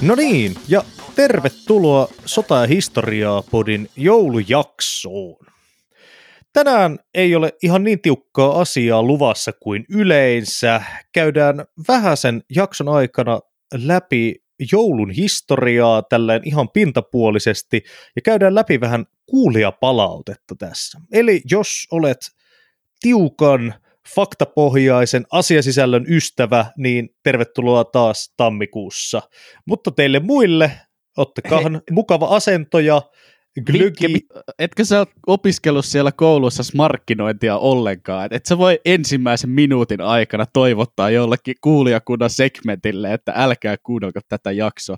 No niin, ja tervetuloa Sota- ja historiaa podin joulujaksoon. Tänään ei ole ihan niin tiukkaa asiaa luvassa kuin yleensä. Käydään vähäisen jakson aikana läpi joulun historiaa tälleen ihan pintapuolisesti ja käydään läpi vähän kuulijapalautetta tässä. Eli jos olet tiukan faktapohjaisen asiasisällön ystävä, niin tervetuloa taas tammikuussa. Mutta teille muille, ottakahan mukava asento ja glögi. Etkö sä opiskellut siellä koulussa markkinointia ollenkaan? Et, et sä voi ensimmäisen minuutin aikana toivottaa jollekin kuulijakunnan segmentille, että älkää kuunnelko tätä jaksoa.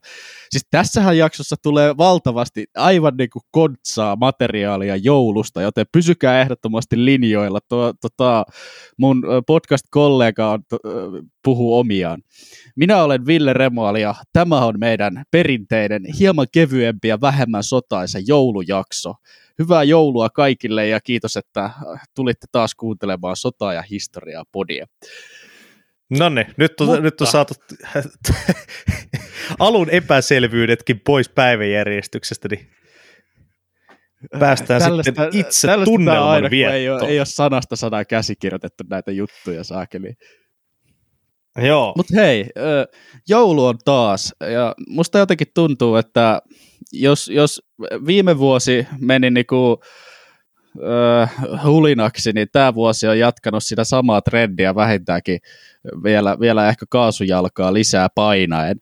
Siis tässähän jaksossa tulee valtavasti aivan niin kuin kontsaa materiaalia joulusta, joten pysykää ehdottomasti linjoilla. Tuo, tota, mun podcast-kollega on, to, puhuu omiaan. Minä olen Ville Remoali ja tämä on meidän perinteinen, hieman kevyempi ja vähemmän sotaisa joulujakso. Hyvää joulua kaikille ja kiitos, että tulitte taas kuuntelemaan sotaa ja historiaa podia. No niin, nyt on, Mutta... nyt on saatu alun epäselvyydetkin pois päiväjärjestyksestä, niin päästään tällaista, sitten itse tunnelman aina, viettoon. Ei ole, ei ole sanasta sanaa käsikirjoitettu näitä juttuja saakeli. Joo. Mutta hei, joulu on taas, ja musta jotenkin tuntuu, että jos, jos viime vuosi meni niinku, äh, hulinaksi, niin tämä vuosi on jatkanut sitä samaa trendiä vähintäänkin vielä, vielä ehkä kaasujalkaa lisää painaen.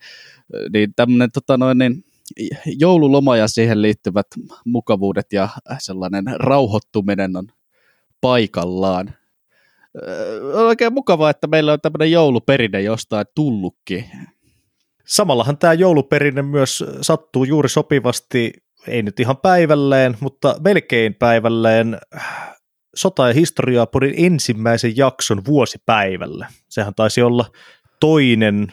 Niin tämmöinen tota noin, niin joululoma ja siihen liittyvät mukavuudet ja sellainen rauhoittuminen on paikallaan on oikein mukavaa, että meillä on tämmöinen jouluperinne jostain tullutkin. Samallahan tämä jouluperinne myös sattuu juuri sopivasti, ei nyt ihan päivälleen, mutta melkein päivälleen sota- ja historiaa podin ensimmäisen jakson vuosipäivälle. Sehän taisi olla toinen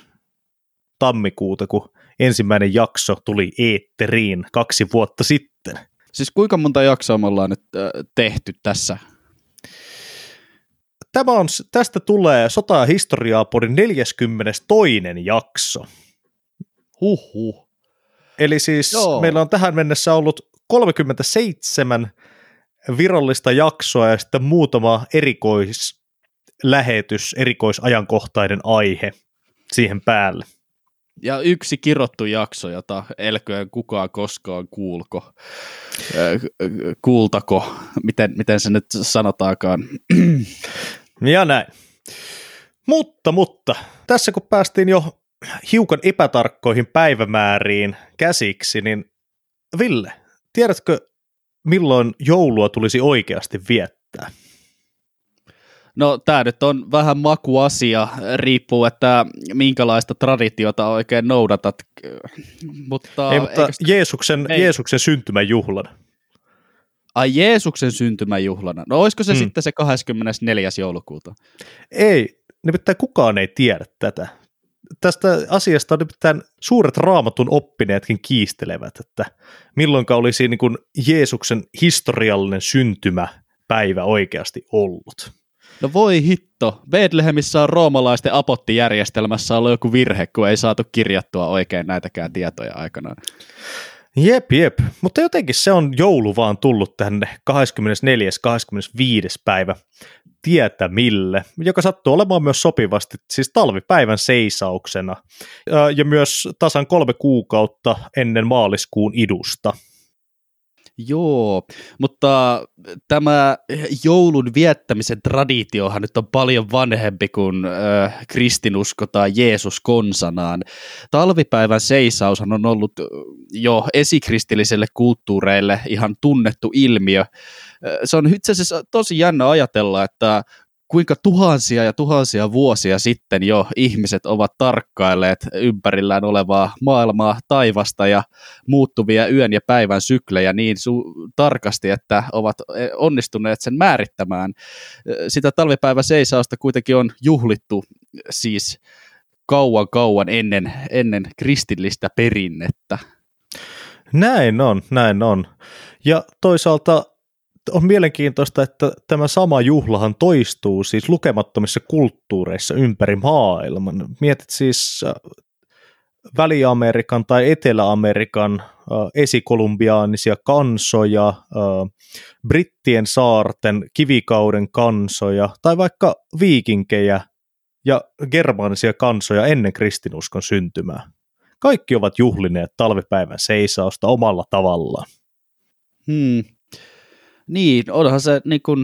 tammikuuta, kun ensimmäinen jakso tuli eetteriin kaksi vuotta sitten. Siis kuinka monta jaksoa me ollaan nyt tehty tässä Tämä on, tästä tulee Sota- ja historiaa podin 42. jakso. Huhhuh. Eli siis Joo. meillä on tähän mennessä ollut 37 virallista jaksoa ja sitten muutama erikoislähetys, erikoisajankohtainen aihe siihen päälle. Ja yksi kirottu jakso, jota elköön kukaan koskaan kuulko. Kuultako, miten, miten se nyt sanotaankaan. Ja näin. Mutta, mutta, tässä kun päästiin jo hiukan epätarkkoihin päivämääriin käsiksi, niin Ville, tiedätkö milloin joulua tulisi oikeasti viettää? No tämä nyt on vähän makuasia, riippuu, että minkälaista traditiota oikein noudatat. Mutta, Ei, mutta Jeesuksen, Ei. Jeesuksen syntymäjuhlan. Ai Jeesuksen syntymäjuhlana. No olisiko se hmm. sitten se 24. joulukuuta? Ei, nimittäin kukaan ei tiedä tätä. Tästä asiasta on nimittäin suuret raamatun oppineetkin kiistelevät, että milloinka olisi niin kuin Jeesuksen historiallinen syntymäpäivä oikeasti ollut. No voi hitto, Bethlehemissä on roomalaisten apottijärjestelmässä ollut joku virhe, kun ei saatu kirjattua oikein näitäkään tietoja aikanaan. Jep, jep. Mutta jotenkin se on joulu vaan tullut tänne 24. 25. päivä tietämille, joka sattuu olemaan myös sopivasti siis talvipäivän seisauksena ja myös tasan kolme kuukautta ennen maaliskuun idusta. Joo, mutta tämä joulun viettämisen traditiohan nyt on paljon vanhempi kuin äh, kristinusko tai Jeesus konsanaan. Talvipäivän seisaushan on ollut jo esikristilliselle kulttuureille ihan tunnettu ilmiö. Se on itse asiassa tosi jännä ajatella, että kuinka tuhansia ja tuhansia vuosia sitten jo ihmiset ovat tarkkailleet ympärillään olevaa maailmaa, taivasta ja muuttuvia yön ja päivän syklejä niin su- tarkasti, että ovat e, onnistuneet sen määrittämään. Sitä talvipäivän seisausta kuitenkin on juhlittu siis kauan kauan ennen, ennen kristillistä perinnettä. Näin on, näin on. Ja toisaalta on mielenkiintoista, että tämä sama juhlahan toistuu siis lukemattomissa kulttuureissa ympäri maailman. Mietit siis äh, Väli-Amerikan tai Etelä-Amerikan äh, esikolumbiaanisia kansoja, äh, Brittien saarten kivikauden kansoja tai vaikka viikinkejä ja germaanisia kansoja ennen kristinuskon syntymää. Kaikki ovat juhlineet talvipäivän seisausta omalla tavallaan. Hmm. Niin, onhan se niin kuin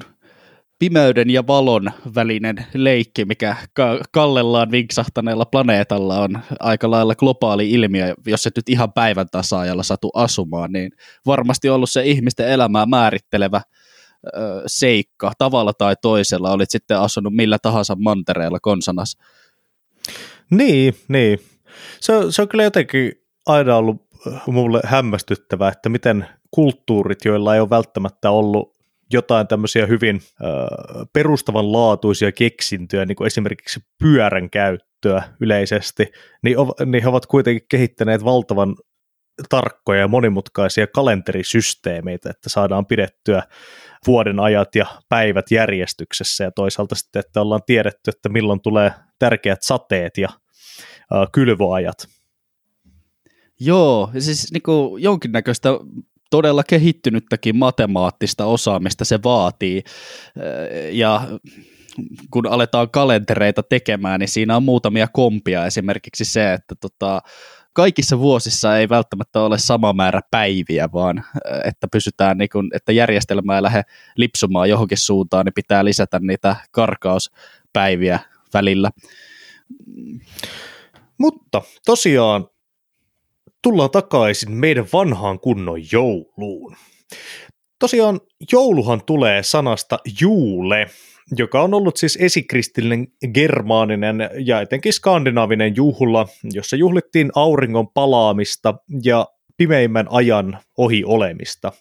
pimeyden ja valon välinen leikki, mikä ka- kallellaan vinksahtaneella planeetalla on aika lailla globaali ilmiö, jos et nyt ihan päivän tasaajalla satu asumaan, niin varmasti ollut se ihmisten elämää määrittelevä ö, seikka tavalla tai toisella, olit sitten asunut millä tahansa mantereella konsanas. Niin, niin. Se, se on kyllä jotenkin aina ollut mulle hämmästyttävää, että miten kulttuurit, joilla ei ole välttämättä ollut jotain tämmöisiä hyvin äh, perustavanlaatuisia keksintöjä, niin kuin esimerkiksi pyörän käyttöä yleisesti, niin, ov, niin he ovat kuitenkin kehittäneet valtavan tarkkoja ja monimutkaisia kalenterisysteemeitä, että saadaan pidettyä vuoden ajat ja päivät järjestyksessä ja toisaalta sitten, että ollaan tiedetty, että milloin tulee tärkeät sateet ja äh, kylvoajat. Joo, siis niin jonkinnäköistä todella kehittynyttäkin matemaattista osaamista se vaatii. Ja kun aletaan kalentereita tekemään, niin siinä on muutamia kompia. Esimerkiksi se, että tota, kaikissa vuosissa ei välttämättä ole sama määrä päiviä, vaan että pysytään, niin kun, että järjestelmä ei lähde lipsumaan johonkin suuntaan, niin pitää lisätä niitä karkauspäiviä välillä. Mutta tosiaan tullaan takaisin meidän vanhaan kunnon jouluun. Tosiaan jouluhan tulee sanasta juule, joka on ollut siis esikristillinen germaaninen ja etenkin skandinaavinen juhla, jossa juhlittiin auringon palaamista ja pimeimmän ajan ohi olemista.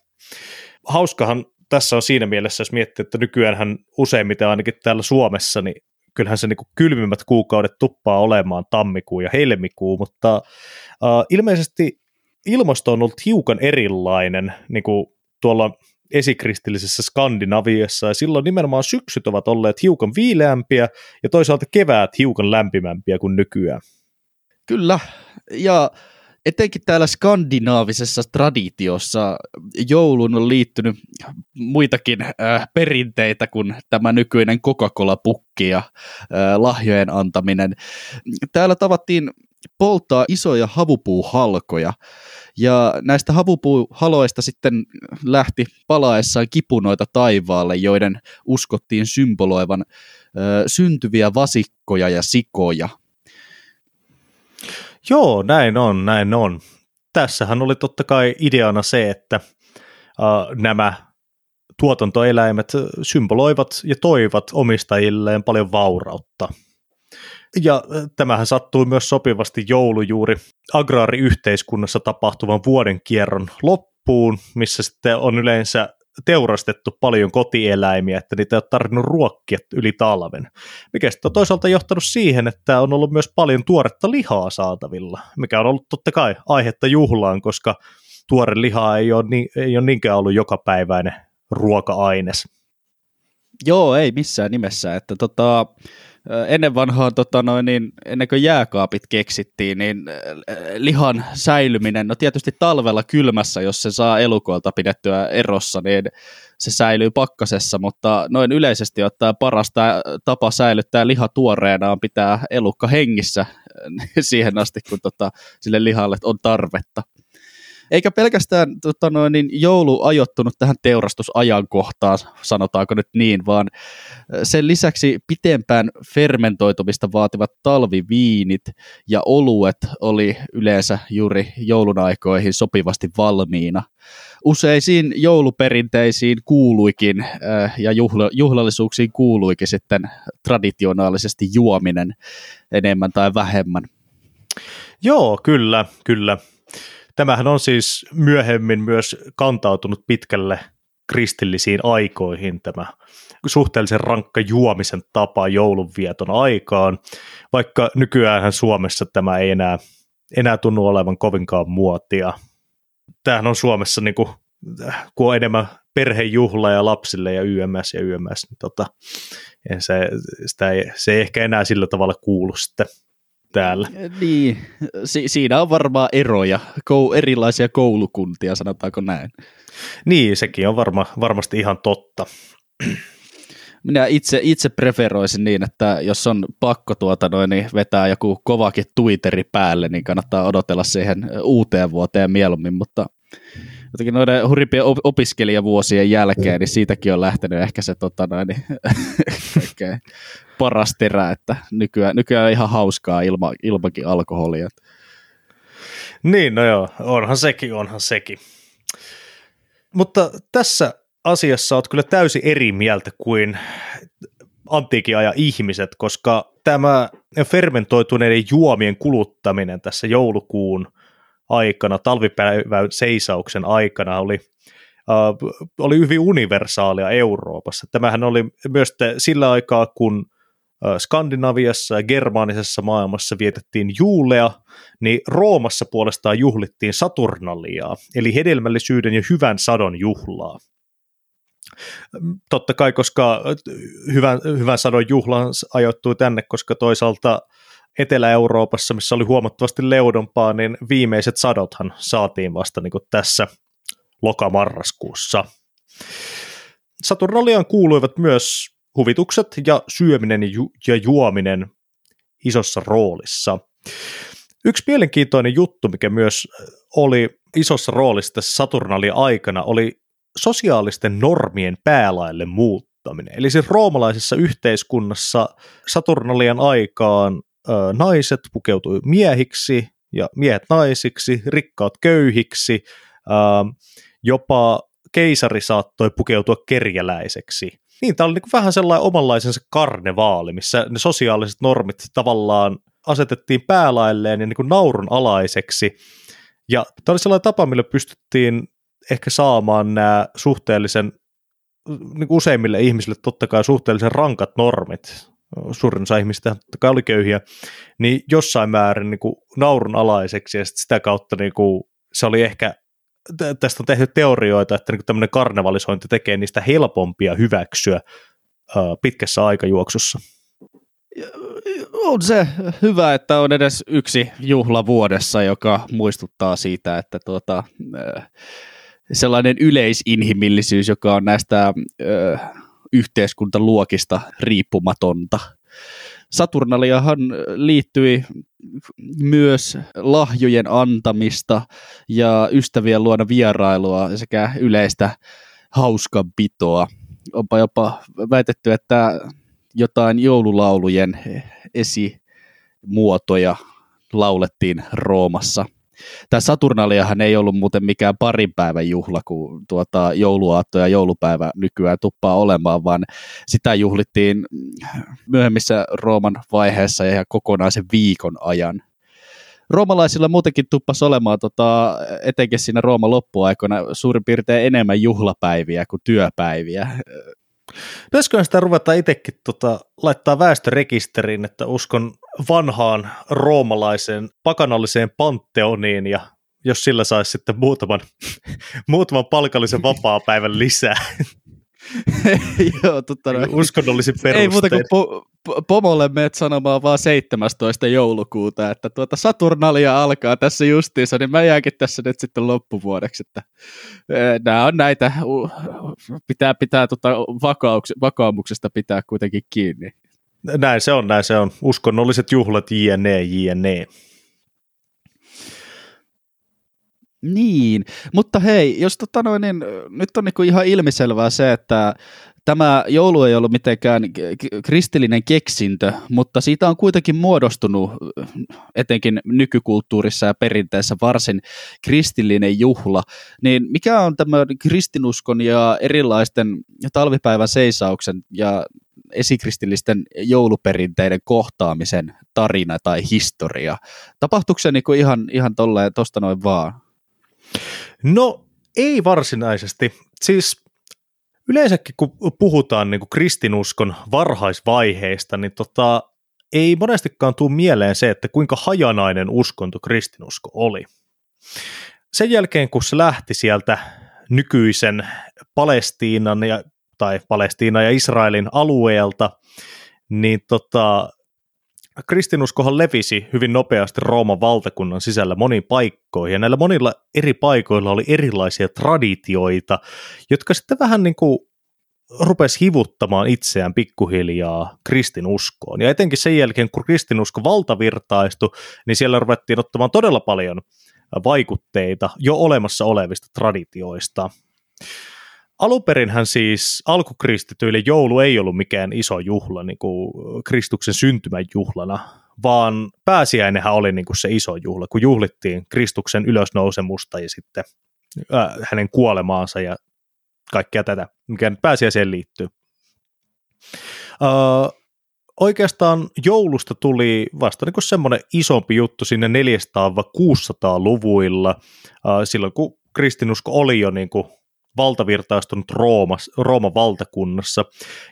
Hauskahan tässä on siinä mielessä, jos miettii, että nykyään useimmiten ainakin täällä Suomessa, niin kyllähän se niin kuin kylmimmät kuukaudet tuppaa olemaan tammikuu ja helmikuu, mutta uh, ilmeisesti ilmasto on ollut hiukan erilainen niin kuin tuolla esikristillisessä Skandinaviassa, ja silloin nimenomaan syksyt ovat olleet hiukan viileämpiä, ja toisaalta keväät hiukan lämpimämpiä kuin nykyään. Kyllä, ja etenkin täällä skandinaavisessa traditiossa jouluun on liittynyt muitakin äh, perinteitä kuin tämä nykyinen Coca-Cola-pukki ja äh, lahjojen antaminen. Täällä tavattiin polttaa isoja havupuuhalkoja, ja näistä havupuuhaloista sitten lähti palaessaan kipunoita taivaalle, joiden uskottiin symboloivan ö, äh, syntyviä vasikkoja ja sikoja. Joo, näin on, näin on. Tässähän oli totta kai ideana se, että uh, nämä tuotantoeläimet symboloivat ja toivat omistajilleen paljon vaurautta. Ja tämähän sattui myös sopivasti joulujuuri agraariyhteiskunnassa tapahtuvan vuoden kierron loppuun, missä sitten on yleensä teurastettu paljon kotieläimiä, että niitä ei ole tarvinnut ruokkia yli talven. Mikä sitten on toisaalta johtanut siihen, että on ollut myös paljon tuoretta lihaa saatavilla, mikä on ollut totta kai aihetta juhlaan, koska tuore liha ei ole, niin, ei ole niinkään ollut jokapäiväinen ruoka-aines. Joo, ei missään nimessä. Että tota, ennen vanhaa, tota noin, niin, ennen kuin jääkaapit keksittiin, niin lihan säilyminen, no tietysti talvella kylmässä, jos se saa elukoilta pidettyä erossa, niin se säilyy pakkasessa, mutta noin yleisesti ottaen paras tapa säilyttää liha tuoreena on pitää elukka hengissä siihen asti, kun tota, sille lihalle on tarvetta. Eikä pelkästään tota noin, niin joulu ajoittunut tähän teurastusajankohtaan, sanotaanko nyt niin, vaan sen lisäksi pitempään fermentoitumista vaativat talviviinit ja oluet oli yleensä juuri joulun aikoihin sopivasti valmiina. Useisiin jouluperinteisiin kuuluikin äh, ja juhla, juhlallisuuksiin kuuluikin sitten traditionaalisesti juominen enemmän tai vähemmän. Joo, kyllä, kyllä. Tämähän on siis myöhemmin myös kantautunut pitkälle kristillisiin aikoihin tämä suhteellisen rankka juomisen tapa joulunvieton aikaan, vaikka nykyään Suomessa tämä ei enää, enää tunnu olevan kovinkaan muotia. Tämähän on Suomessa, niin kuin, kun on enemmän perhejuhla ja lapsille ja YMS ja YMS, niin tota, se, sitä ei, se ei ehkä enää sillä tavalla kuulu sitten täällä. Niin, si- siinä on varmaan eroja, Kou- erilaisia koulukuntia, sanotaanko näin. Niin, sekin on varma, varmasti ihan totta. Minä itse, itse preferoisin niin, että jos on pakko tuota noin, niin vetää joku kovakin Twitteri päälle, niin kannattaa odotella siihen uuteen vuoteen mieluummin, mutta jotenkin noiden hurrimpien opiskelijavuosien jälkeen, niin siitäkin on lähtenyt ehkä se tota noin, niin, paras terä, että nykyään, nykyään on ihan hauskaa ilma, ilmakin alkoholia. Niin, no joo, onhan sekin, onhan sekin. Mutta tässä asiassa olet kyllä täysin eri mieltä kuin antiikin ajan ihmiset, koska tämä fermentoituneiden juomien kuluttaminen tässä joulukuun aikana, talvipäivän seisauksen aikana oli, uh, oli hyvin universaalia Euroopassa. Tämähän oli myös sillä aikaa, kun Skandinaviassa ja germaanisessa maailmassa vietettiin juulea, niin Roomassa puolestaan juhlittiin Saturnaliaa, eli hedelmällisyyden ja hyvän sadon juhlaa. Totta kai, koska hyvän, hyvän sadon juhla ajoittui tänne, koska toisaalta Etelä-Euroopassa, missä oli huomattavasti leudompaa, niin viimeiset sadothan saatiin vasta niin tässä lokamarraskuussa. Saturnaliaan kuuluivat myös huvitukset ja syöminen ja juominen isossa roolissa. Yksi mielenkiintoinen juttu, mikä myös oli isossa roolissa tässä Saturnalian aikana, oli sosiaalisten normien päälaille muuttaminen. Eli siis roomalaisessa yhteiskunnassa Saturnalian aikaan naiset pukeutui miehiksi ja miehet naisiksi, rikkaat köyhiksi, jopa keisari saattoi pukeutua kerjäläiseksi. Niin, tämä oli niin vähän sellainen omanlaisensa karnevaali, missä ne sosiaaliset normit tavallaan asetettiin päälailleen ja niin naurun alaiseksi. Ja tämä oli sellainen tapa, millä pystyttiin ehkä saamaan nämä suhteellisen, niin useimmille ihmisille totta kai suhteellisen rankat normit, suurin osa ihmistä totta kai oli köyhiä, niin jossain määrin niin kuin naurun alaiseksi ja sitä kautta niin kuin, se oli ehkä, tästä on tehty teorioita, että niin tämmöinen karnevalisointi tekee niistä helpompia hyväksyä pitkässä aikajuoksussa. On se hyvä, että on edes yksi juhla vuodessa, joka muistuttaa siitä, että tuota, sellainen yleisinhimillisyys, joka on näistä ö, yhteiskuntaluokista riippumatonta. Saturnaliahan liittyi myös lahjojen antamista ja ystävien luona vierailua sekä yleistä hauskanpitoa. Onpa jopa väitetty, että jotain joululaulujen esimuotoja laulettiin Roomassa – Tämä Saturnaliahan ei ollut muuten mikään parin päivän juhla, kun tuota, jouluaatto ja joulupäivä nykyään tuppaa olemaan, vaan sitä juhlittiin myöhemmissä Rooman vaiheessa ja kokonaisen viikon ajan. Roomalaisilla muutenkin tuppasi olemaan tota, etenkin siinä Rooman loppuaikoina suurin piirtein enemmän juhlapäiviä kuin työpäiviä. Pitäisikö sitä ruveta itsekin tota, laittaa väestörekisteriin, että uskon vanhaan roomalaiseen pakanalliseen panteoniin ja jos sillä saisi sitten muutaman, muutaman palkallisen vapaa-päivän lisää. Joo, totta noin. Uskonnollisin perustein. Ei muuta kuin po- po- pomolle meet sanomaan vaan 17. joulukuuta, että tuota Saturnalia alkaa tässä justiinsa, niin mä jääkin tässä nyt sitten loppuvuodeksi, että nämä on näitä, pitää, pitää tuota vakaumuksesta pitää kuitenkin kiinni. Näin se on, näin se on. Uskonnolliset juhlat, jne, jne. Niin, mutta hei, jos tota noin, niin, nyt on niinku ihan ilmiselvää se, että tämä joulu ei ollut mitenkään kristillinen keksintö, mutta siitä on kuitenkin muodostunut etenkin nykykulttuurissa ja perinteessä varsin kristillinen juhla. Niin mikä on tämä kristinuskon ja erilaisten talvipäivän seisauksen ja esikristillisten jouluperinteiden kohtaamisen tarina tai historia? Tapahtuuko se niinku ihan, ihan tosta noin vaan? No ei varsinaisesti. Siis yleensäkin kun puhutaan niin kuin kristinuskon varhaisvaiheista, niin tota, ei monestikaan tule mieleen se, että kuinka hajanainen uskonto kristinusko oli. Sen jälkeen, kun se lähti sieltä nykyisen Palestiinan ja, tai Palestiina ja Israelin alueelta, niin tota, kristinuskohan levisi hyvin nopeasti Rooman valtakunnan sisällä moniin paikkoihin, ja näillä monilla eri paikoilla oli erilaisia traditioita, jotka sitten vähän niin kuin rupesi hivuttamaan itseään pikkuhiljaa kristinuskoon. Ja etenkin sen jälkeen, kun kristinusko valtavirtaistui, niin siellä ruvettiin ottamaan todella paljon vaikutteita jo olemassa olevista traditioista. Alunperinhän siis alkukristityille joulu ei ollut mikään iso juhla niin kuin Kristuksen syntymän juhlana, vaan pääsiäinenhän oli niin kuin se iso juhla, kun juhlittiin Kristuksen ylösnousemusta ja sitten äh, hänen kuolemaansa ja kaikkea tätä, mikä nyt pääsiäiseen liittyy. Uh, oikeastaan joulusta tuli vasta niin semmoinen isompi juttu sinne 400-600-luvuilla, uh, silloin kun kristinusko oli jo niin kuin valtavirtaistunut Roomas, Rooman valtakunnassa.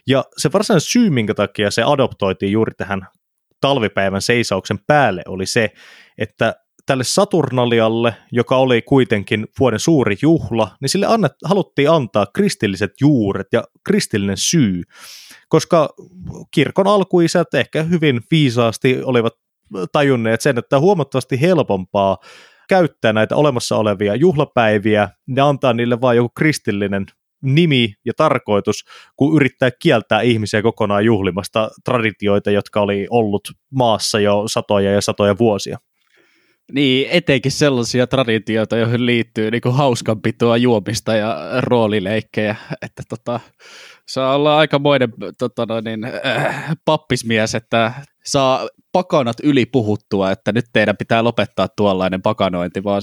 Ja se varsinainen syy, minkä takia se adoptoitiin juuri tähän talvipäivän seisauksen päälle, oli se, että tälle Saturnalialle, joka oli kuitenkin vuoden suuri juhla, niin sille annet, haluttiin antaa kristilliset juuret ja kristillinen syy, koska kirkon alkuisät ehkä hyvin viisaasti olivat tajunneet sen, että on huomattavasti helpompaa käyttää näitä olemassa olevia juhlapäiviä ja antaa niille vain joku kristillinen nimi ja tarkoitus, kun yrittää kieltää ihmisiä kokonaan juhlimasta traditioita, jotka oli ollut maassa jo satoja ja satoja vuosia. Niin, etenkin sellaisia traditioita, joihin liittyy niin hauskanpitoa, juomista ja roolileikkejä, että tota, saa olla aikamoinen tota, no niin, äh, pappismies, että saa pakanat yli puhuttua, että nyt teidän pitää lopettaa tuollainen pakanointi, vaan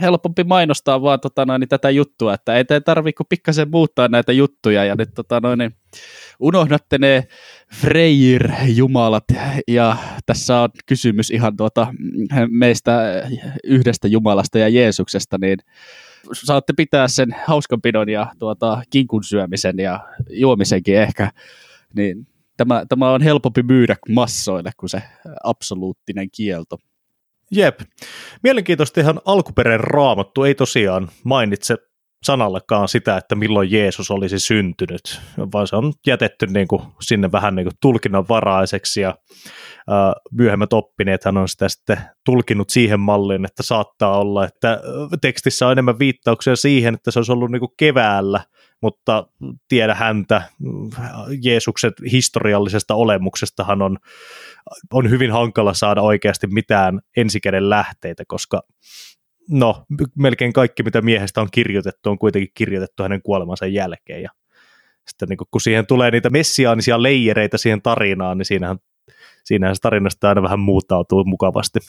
helpompi mainostaa vaan tota, noin, tätä juttua, että ei tarvitse kuin pikkasen muuttaa näitä juttuja. Ja nyt tota, noin, unohdatte ne Freyr-jumalat ja tässä on kysymys ihan tuota, meistä yhdestä Jumalasta ja Jeesuksesta, niin saatte pitää sen hauskanpidon ja tuota, kinkun syömisen ja juomisenkin ehkä, niin tämä, tämä on helpompi myydä massoille kuin se absoluuttinen kielto. Jep. Mielenkiintoista ihan alkuperäinen raamattu ei tosiaan mainitse sanallakaan sitä, että milloin Jeesus olisi syntynyt, vaan se on jätetty niin kuin sinne vähän niin kuin tulkinnanvaraiseksi ja myöhemmät oppineethan on sitä sitten tulkinut siihen malliin, että saattaa olla, että tekstissä on enemmän viittauksia siihen, että se olisi ollut niin kuin keväällä, mutta tiedä häntä, Jeesuksen historiallisesta olemuksestahan on, on hyvin hankala saada oikeasti mitään ensikäden lähteitä, koska no, melkein kaikki, mitä miehestä on kirjoitettu, on kuitenkin kirjoitettu hänen kuolemansa jälkeen. Ja sitten niin kun siihen tulee niitä messiaanisia leijereitä siihen tarinaan, niin siinähän, siinähän se tarinasta aina vähän muuttautuu mukavasti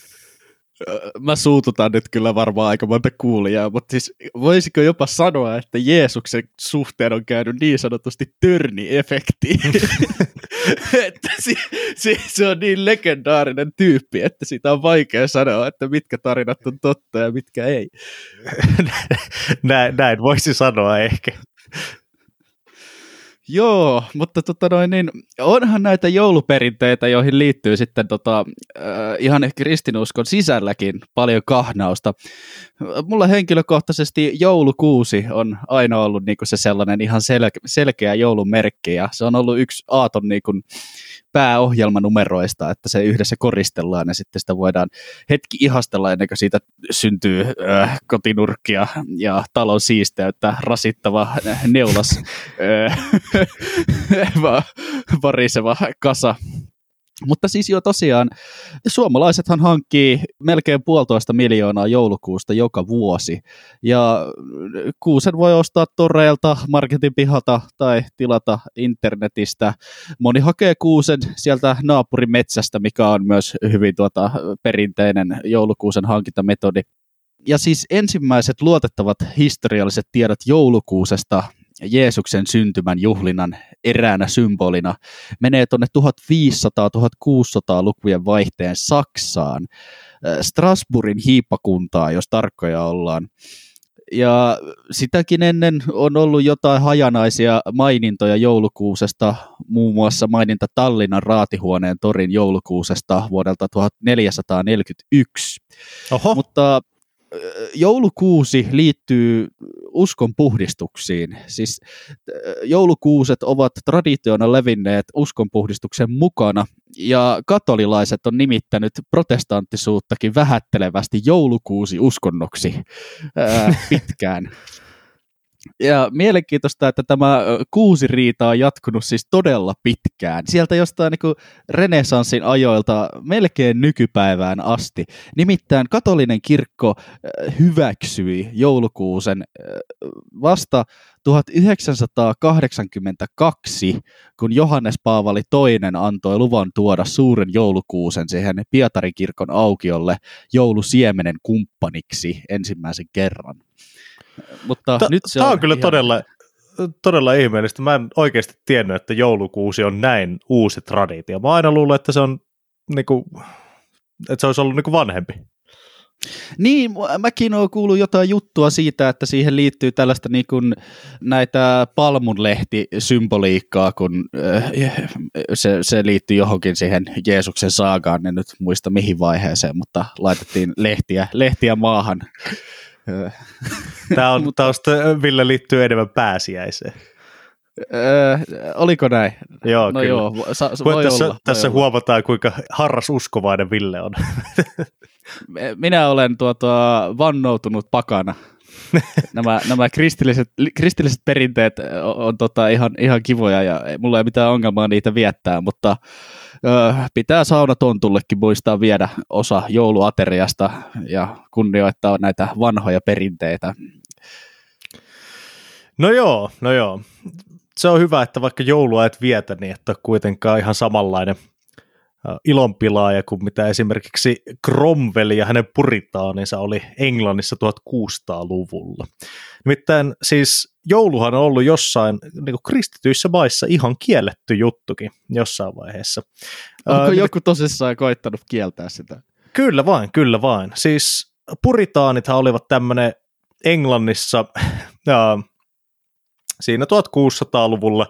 mä suututan nyt kyllä varmaan aika monta kuulijaa, mutta siis voisiko jopa sanoa, että Jeesuksen suhteen on käynyt niin sanotusti törni-efekti. että se, se, se, on niin legendaarinen tyyppi, että siitä on vaikea sanoa, että mitkä tarinat on totta ja mitkä ei. näin, näin voisi sanoa ehkä. Joo, mutta tota noin, niin onhan näitä jouluperinteitä, joihin liittyy sitten tota, äh, ihan kristinuskon sisälläkin paljon kahnausta. Mulla henkilökohtaisesti joulukuusi on aina ollut niinku se sellainen ihan sel- selkeä joulumerkki ja se on ollut yksi aaton niinku, pääohjelmanumeroista, että se yhdessä koristellaan ja sitten sitä voidaan hetki ihastella ennen kuin siitä syntyy äh, kotinurkkia ja talon siisteyttä rasittava neulas äh, variseva kasa mutta siis jo tosiaan, suomalaisethan hankkii melkein puolitoista miljoonaa joulukuusta joka vuosi. Ja kuusen voi ostaa toreilta, marketin pihalta tai tilata internetistä. Moni hakee kuusen sieltä naapurimetsästä, mikä on myös hyvin tuota perinteinen joulukuusen hankintametodi. Ja siis ensimmäiset luotettavat historialliset tiedot joulukuusesta Jeesuksen syntymän juhlinnan eräänä symbolina menee tuonne 1500-1600-lukujen vaihteen Saksaan, Strasbourgin hiippakuntaa, jos tarkkoja ollaan. Ja sitäkin ennen on ollut jotain hajanaisia mainintoja joulukuusesta, muun muassa maininta Tallinnan raatihuoneen torin joulukuusesta vuodelta 1441. Oho. Mutta joulukuusi liittyy uskon puhdistuksiin. Siis joulukuuset ovat traditiona levinneet uskonpuhdistuksen mukana, ja katolilaiset on nimittänyt protestanttisuuttakin vähättelevästi joulukuusi uskonnoksi ää, pitkään. Ja mielenkiintoista, että tämä kuusi riita on jatkunut siis todella pitkään. Sieltä jostain niin renesanssin ajoilta melkein nykypäivään asti. Nimittäin katolinen kirkko hyväksyi joulukuusen vasta 1982, kun Johannes Paavali II antoi luvan tuoda suuren joulukuusen siihen Pietarin kirkon aukiolle joulusiemenen kumppaniksi ensimmäisen kerran. Mutta Ta- nyt se Tämä on, on kyllä ihan... todella, todella ihmeellistä. Mä en oikeasti tiennyt, että joulukuusi on näin uusi traditio. Mä aina luulen, että se on niinku, että se olisi ollut niinku vanhempi. Niin, mäkin olen kuullut jotain juttua siitä, että siihen liittyy tällaista niin kuin näitä palmunlehti-symboliikkaa, kun äh, se, se liittyy johonkin siihen Jeesuksen saagaan, en nyt muista mihin vaiheeseen, mutta laitettiin lehtiä, lehtiä maahan Tämä on tausta, Ville liittyy enemmän pääsiäiseen. Öö, oliko näin? Joo, no kyllä. joo, sa, voi tässä, olla. tässä voi huomataan, olla. kuinka harras uskovainen Ville on. Minä olen tuota, vannoutunut pakana. Nämä, nämä kristilliset, kristilliset perinteet on, on tota, ihan, ihan kivoja ja mulla ei mitään ongelmaa niitä viettää, mutta ö, pitää saunatontullekin muistaa viedä osa jouluateriasta ja kunnioittaa näitä vanhoja perinteitä. No joo, no joo. Se on hyvä, että vaikka joulua et vietä, niin että kuitenkaan ihan samanlainen ilonpilaaja kuin mitä esimerkiksi Cromwell ja hänen puritaaninsa oli Englannissa 1600-luvulla. Nimittäin siis jouluhan on ollut jossain niin kuin kristityissä maissa ihan kielletty juttukin jossain vaiheessa. Onko uh, joku tosissaan koittanut kieltää sitä? Kyllä vain, kyllä vain. Siis puritaanithan olivat tämmöinen Englannissa siinä 1600-luvulla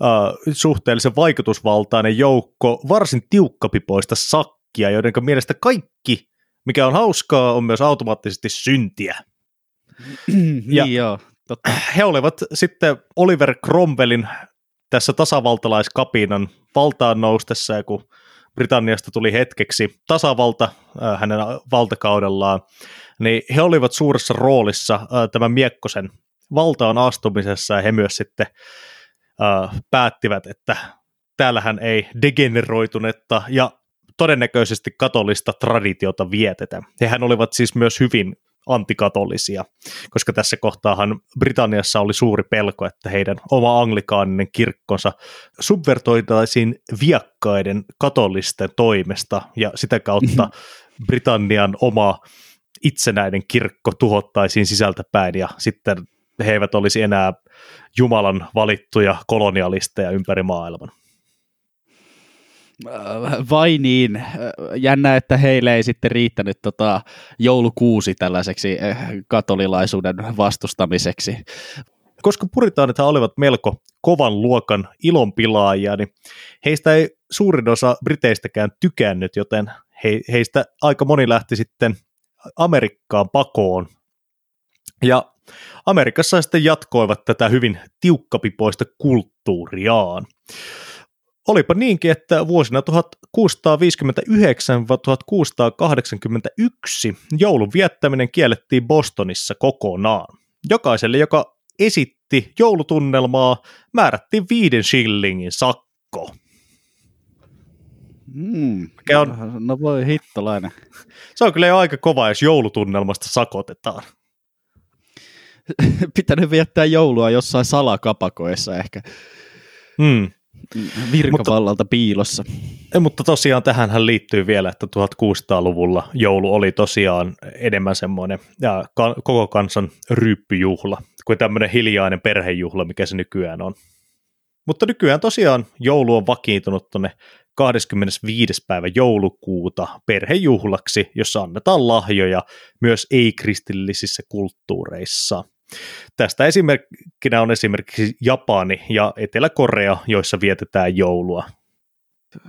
uh, suhteellisen vaikutusvaltainen joukko varsin tiukkapipoista sakkia, joiden mielestä kaikki, mikä on hauskaa, on myös automaattisesti syntiä. ja niin joo, totta. He olivat sitten Oliver Cromwellin tässä tasavaltalaiskapinan valtaan noustessa, ja kun Britanniasta tuli hetkeksi tasavalta äh, hänen valtakaudellaan, niin he olivat suuressa roolissa äh, tämän Miekkosen valtaan astumisessa, ja he myös sitten äh, päättivät, että täällähän ei degeneroitunetta ja todennäköisesti katolista traditiota vietetä. Hehän olivat siis myös hyvin antikatolisia, koska tässä kohtaahan Britanniassa oli suuri pelko, että heidän oma anglikaaninen kirkkonsa subvertoitaisiin viakkaiden katolisten toimesta ja sitä kautta mhm. Britannian oma itsenäinen kirkko tuhottaisiin sisältäpäin ja sitten he eivät olisi enää Jumalan valittuja kolonialisteja ympäri maailman. Äh, vai niin, äh, jännä, että heille ei sitten riittänyt tota joulukuusi tällaiseksi äh, katolilaisuuden vastustamiseksi. Koska puritaanithan olivat melko kovan luokan ilonpilaajia, niin heistä ei suurin osa Briteistäkään tykännyt, joten he, heistä aika moni lähti sitten Amerikkaan pakoon. Ja Amerikassa sitten jatkoivat tätä hyvin tiukkapipoista kulttuuriaan. Olipa niinkin, että vuosina 1659-1681 joulun viettäminen kiellettiin Bostonissa kokonaan. Jokaiselle, joka esitti joulutunnelmaa, määrättiin viiden shillingin sakko. Mm, on, no voi hittolainen. Se on kyllä jo aika kova, jos joulutunnelmasta sakotetaan. Pitänyt viettää joulua jossain salakapakoissa ehkä. Hmm virkavallalta mutta, piilossa. Mutta tosiaan tähän liittyy vielä, että 1600-luvulla joulu oli tosiaan enemmän semmoinen ja ka- koko kansan ryyppyjuhla kuin tämmöinen hiljainen perhejuhla, mikä se nykyään on. Mutta nykyään tosiaan joulu on vakiintunut tuonne 25. päivä joulukuuta perhejuhlaksi, jossa annetaan lahjoja myös ei-kristillisissä kulttuureissa – Tästä esimerkkinä on esimerkiksi Japani ja Etelä-Korea, joissa vietetään joulua.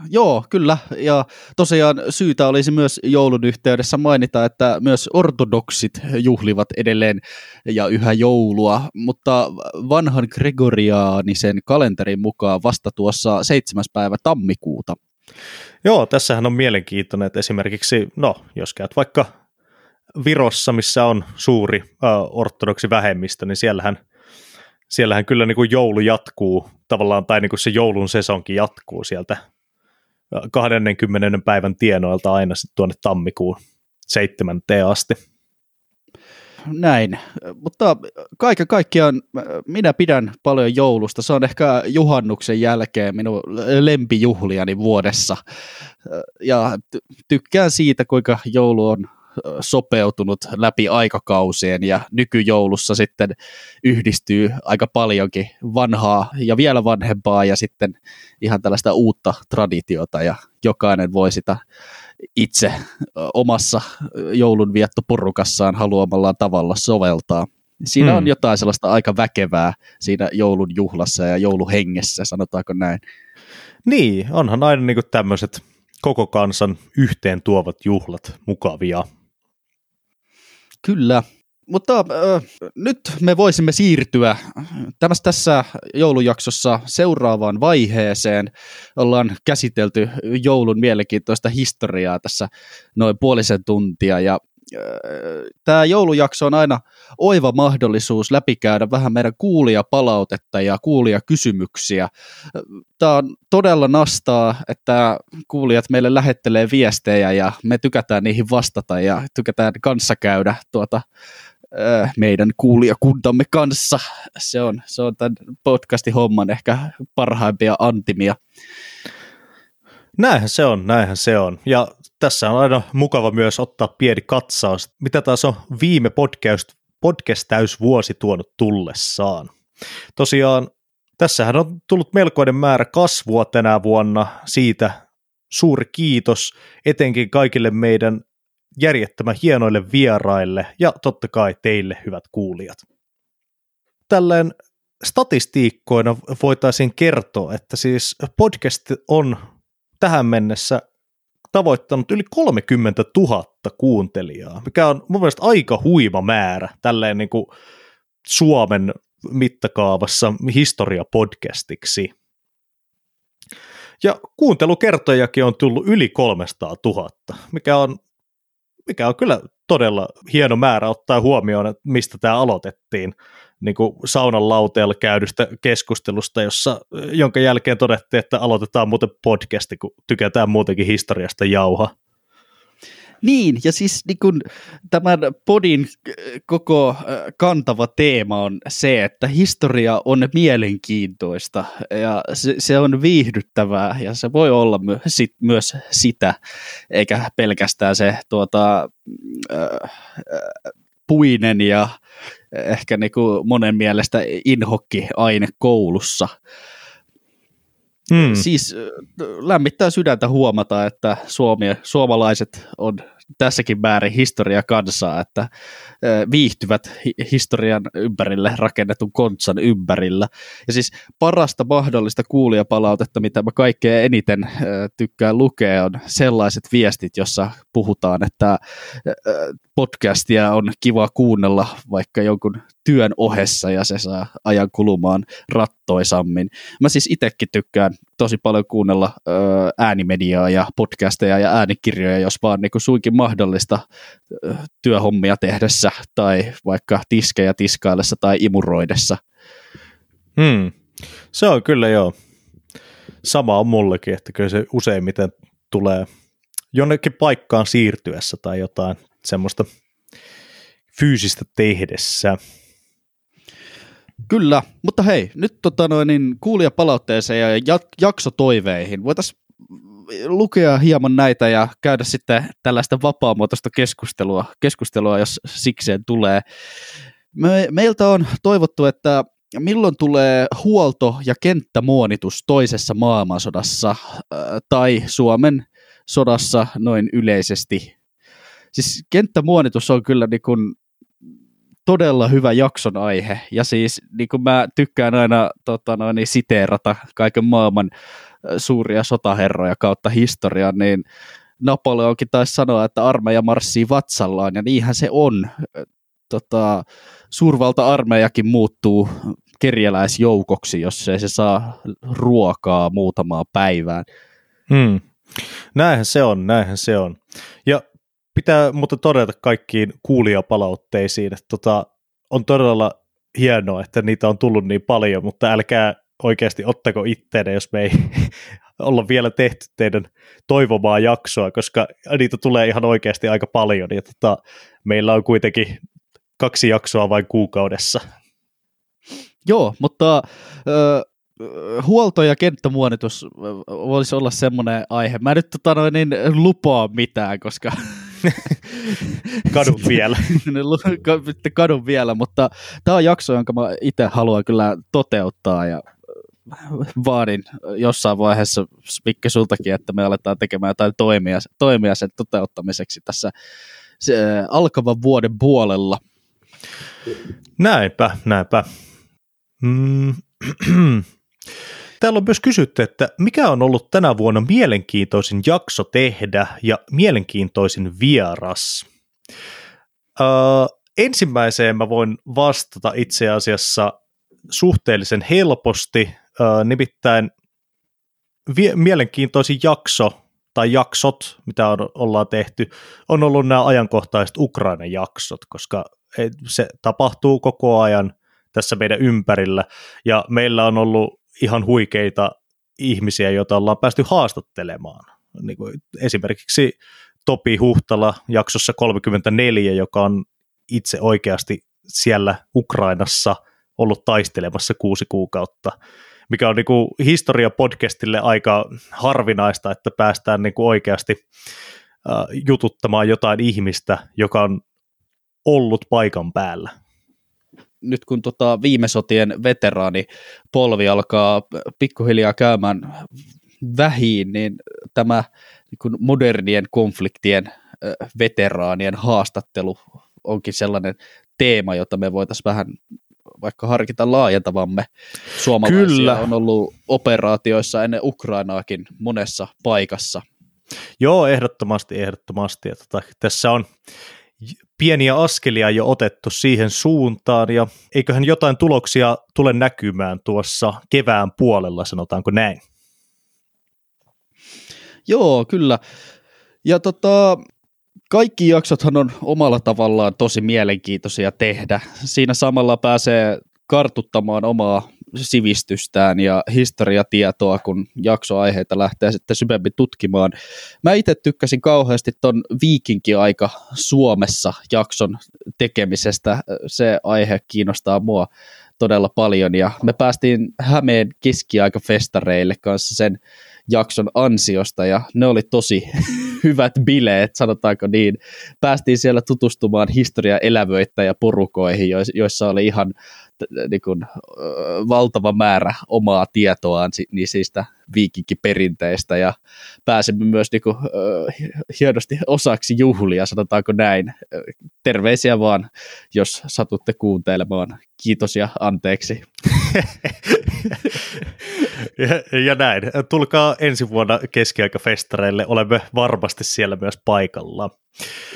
Joo, kyllä. Ja tosiaan syytä olisi myös joulun yhteydessä mainita, että myös ortodoksit juhlivat edelleen ja yhä joulua, mutta vanhan gregoriaanisen kalenterin mukaan vasta tuossa 7. päivä tammikuuta. Joo, tässähän on mielenkiintoinen, että esimerkiksi, no, jos käyt vaikka Virossa, missä on suuri äh, ortodoksi vähemmistö, niin siellähän, siellähän kyllä niin kuin joulu jatkuu tavallaan, tai niin kuin se joulun sesonkin jatkuu sieltä 20. päivän tienoilta aina sitten tuonne tammikuun 7. asti. Näin, mutta kaiken kaikkiaan minä pidän paljon joulusta. Se on ehkä juhannuksen jälkeen minun lempijuhliani vuodessa. Ja tykkään siitä, kuinka joulu on sopeutunut läpi aikakausien ja nykyjoulussa sitten yhdistyy aika paljonkin vanhaa ja vielä vanhempaa ja sitten ihan tällaista uutta traditiota ja jokainen voi sitä itse omassa joulunviettoporukassaan haluamallaan tavalla soveltaa. Siinä hmm. on jotain sellaista aika väkevää siinä joulun juhlassa ja jouluhengessä, sanotaanko näin. Niin, onhan aina niin tämmöiset koko kansan yhteen tuovat juhlat mukavia. Kyllä, mutta äh, nyt me voisimme siirtyä tämässä tässä joulujaksossa seuraavaan vaiheeseen. Ollaan käsitelty joulun mielenkiintoista historiaa tässä noin puolisen tuntia ja tämä joulujakso on aina oiva mahdollisuus läpikäydä vähän meidän kuulijapalautetta ja kuulijakysymyksiä. Tämä on todella nastaa, että kuulijat meille lähettelee viestejä ja me tykätään niihin vastata ja tykätään kanssakäydä tuota, meidän kuulijakuntamme kanssa. Se on, se on tämän podcastin homman ehkä parhaimpia antimia. Näinhän se on, näinhän se on. Ja tässä on aina mukava myös ottaa pieni katsaus, mitä taas on viime podcast, podcast-täysvuosi tuonut tullessaan. Tosiaan tässähän on tullut melkoinen määrä kasvua tänä vuonna, siitä suuri kiitos etenkin kaikille meidän järjettömän hienoille vieraille ja totta kai teille hyvät kuulijat. Tälleen statistiikkoina voitaisiin kertoa, että siis podcast on tähän mennessä tavoittanut yli 30 000 kuuntelijaa, mikä on mun mielestä aika huima määrä tälleen niin kuin Suomen mittakaavassa historiapodcastiksi. Ja kuuntelukertojakin on tullut yli 300 000, mikä on, mikä on kyllä todella hieno määrä ottaa huomioon, että mistä tämä aloitettiin niin kuin saunan lauteella käydystä keskustelusta, jossa, jonka jälkeen todettiin, että aloitetaan muuten podcasti, kun tykätään muutenkin historiasta jauha. Niin, ja siis niin kun, tämän podin koko kantava teema on se, että historia on mielenkiintoista ja se, se on viihdyttävää ja se voi olla my, sit, myös sitä, eikä pelkästään se tuota, äh, puinen ja ehkä niin kuin monen mielestä inhokki aine koulussa. Hmm. Siis lämmittää sydäntä huomata, että Suomi, suomalaiset on tässäkin määrin historia kansaa, että viihtyvät historian ympärille rakennetun kontsan ympärillä. Ja siis parasta mahdollista kuulijapalautetta, mitä mä kaikkein eniten tykkään lukea, on sellaiset viestit, jossa puhutaan, että podcastia on kiva kuunnella vaikka jonkun työn ohessa ja se saa ajan kulumaan rattoisammin. Mä siis itsekin tykkään tosi paljon kuunnella äänimediaa ja podcasteja ja äänikirjoja, jos vaan niin kuin suinkin mahdollista työhommia tehdessä tai vaikka tiskejä tiskaillessa tai imuroidessa. Hmm. Se on kyllä joo. Sama on mullekin, että kyllä se useimmiten tulee jonnekin paikkaan siirtyessä tai jotain semmoista fyysistä tehdessä. Kyllä, mutta hei, nyt tota noin, niin kuulijapalautteeseen ja jak- jaksotoiveihin. Voitaisiin lukea hieman näitä ja käydä sitten tällaista vapaamuotoista keskustelua, keskustelua jos sikseen tulee. Me, meiltä on toivottu, että milloin tulee huolto- ja kenttämuonitus toisessa maailmansodassa äh, tai Suomen sodassa noin yleisesti. Siis kenttämuonitus on kyllä niin kuin todella hyvä jakson aihe. Ja siis niin kuin mä tykkään aina tota noin, siteerata kaiken maailman suuria sotaherroja kautta historian, niin Napoleonkin taisi sanoa, että armeija marssii vatsallaan, ja niinhän se on. Tota, suurvalta-armeijakin muuttuu kerjäläisjoukoksi, jos ei se saa ruokaa muutamaa päivään. Hmm. Näinhän se on, näinhän se on. Ja pitää mutta todeta kaikkiin kuulijapalautteisiin, että tota, on todella hienoa, että niitä on tullut niin paljon, mutta älkää oikeasti ottako itteenne, jos me ei olla vielä tehty teidän toivomaa jaksoa, koska niitä tulee ihan oikeasti aika paljon, ja tota, meillä on kuitenkin kaksi jaksoa vain kuukaudessa. Joo, mutta ö, huolto- ja kenttämuonitus voisi olla semmoinen aihe. Mä nyt tota noin, niin lupaa mitään, koska... kadun vielä. kadun vielä, mutta tämä on jakso, jonka mä itse haluan kyllä toteuttaa ja vaadin jossain vaiheessa Mikke sultakin, että me aletaan tekemään jotain toimia, toimia sen toteuttamiseksi tässä se, alkavan vuoden puolella. Näinpä, näinpä. Mm. Täällä on myös kysytty, että mikä on ollut tänä vuonna mielenkiintoisin jakso tehdä ja mielenkiintoisin vieras? Öö, ensimmäiseen mä voin vastata itse asiassa suhteellisen helposti, nimittäin vie- mielenkiintoisin jakso tai jaksot, mitä on, ollaan tehty, on ollut nämä ajankohtaiset Ukrainan jaksot, koska se tapahtuu koko ajan tässä meidän ympärillä, ja meillä on ollut ihan huikeita ihmisiä, joita ollaan päästy haastattelemaan. Niin kuin esimerkiksi Topi Huhtala jaksossa 34, joka on itse oikeasti siellä Ukrainassa ollut taistelemassa kuusi kuukautta, mikä on niin kuin historia-podcastille aika harvinaista, että päästään niin kuin oikeasti äh, jututtamaan jotain ihmistä, joka on ollut paikan päällä. Nyt kun tota viime sotien veteraani polvi alkaa pikkuhiljaa käymään vähiin, niin tämä niin modernien konfliktien veteraanien haastattelu onkin sellainen teema, jota me voitaisiin vähän vaikka harkita laajentavamme. Suomalaisia Kyllä. on ollut operaatioissa ennen Ukrainaakin monessa paikassa. Joo, ehdottomasti, ehdottomasti. Tota, tässä on pieniä askelia jo otettu siihen suuntaan, ja eiköhän jotain tuloksia tule näkymään tuossa kevään puolella, sanotaanko näin? Joo, kyllä. Ja tota, kaikki jaksothan on omalla tavallaan tosi mielenkiintoisia tehdä. Siinä samalla pääsee kartuttamaan omaa sivistystään ja historiatietoa, kun jaksoaiheita lähtee sitten syvemmin tutkimaan. Mä itse tykkäsin kauheasti ton viikinki-aika Suomessa jakson tekemisestä. Se aihe kiinnostaa mua todella paljon ja me päästiin Hämeen keskiaikafestareille kanssa sen jakson ansiosta ja ne oli tosi hyvät bileet, sanotaanko niin. Päästiin siellä tutustumaan historia elävöittäjä porukoihin, joissa oli ihan niin kuin, valtava määrä omaa tietoaan niistä viikinkiperinteistä ja pääsemme myös niin kuin, hienosti osaksi juhlia, sanotaanko näin. Terveisiä vaan, jos satutte kuuntelemaan. Kiitos ja anteeksi. ja, ja näin. Tulkaa ensi vuonna keskiaikafestareille. Olemme varmasti siellä myös paikalla.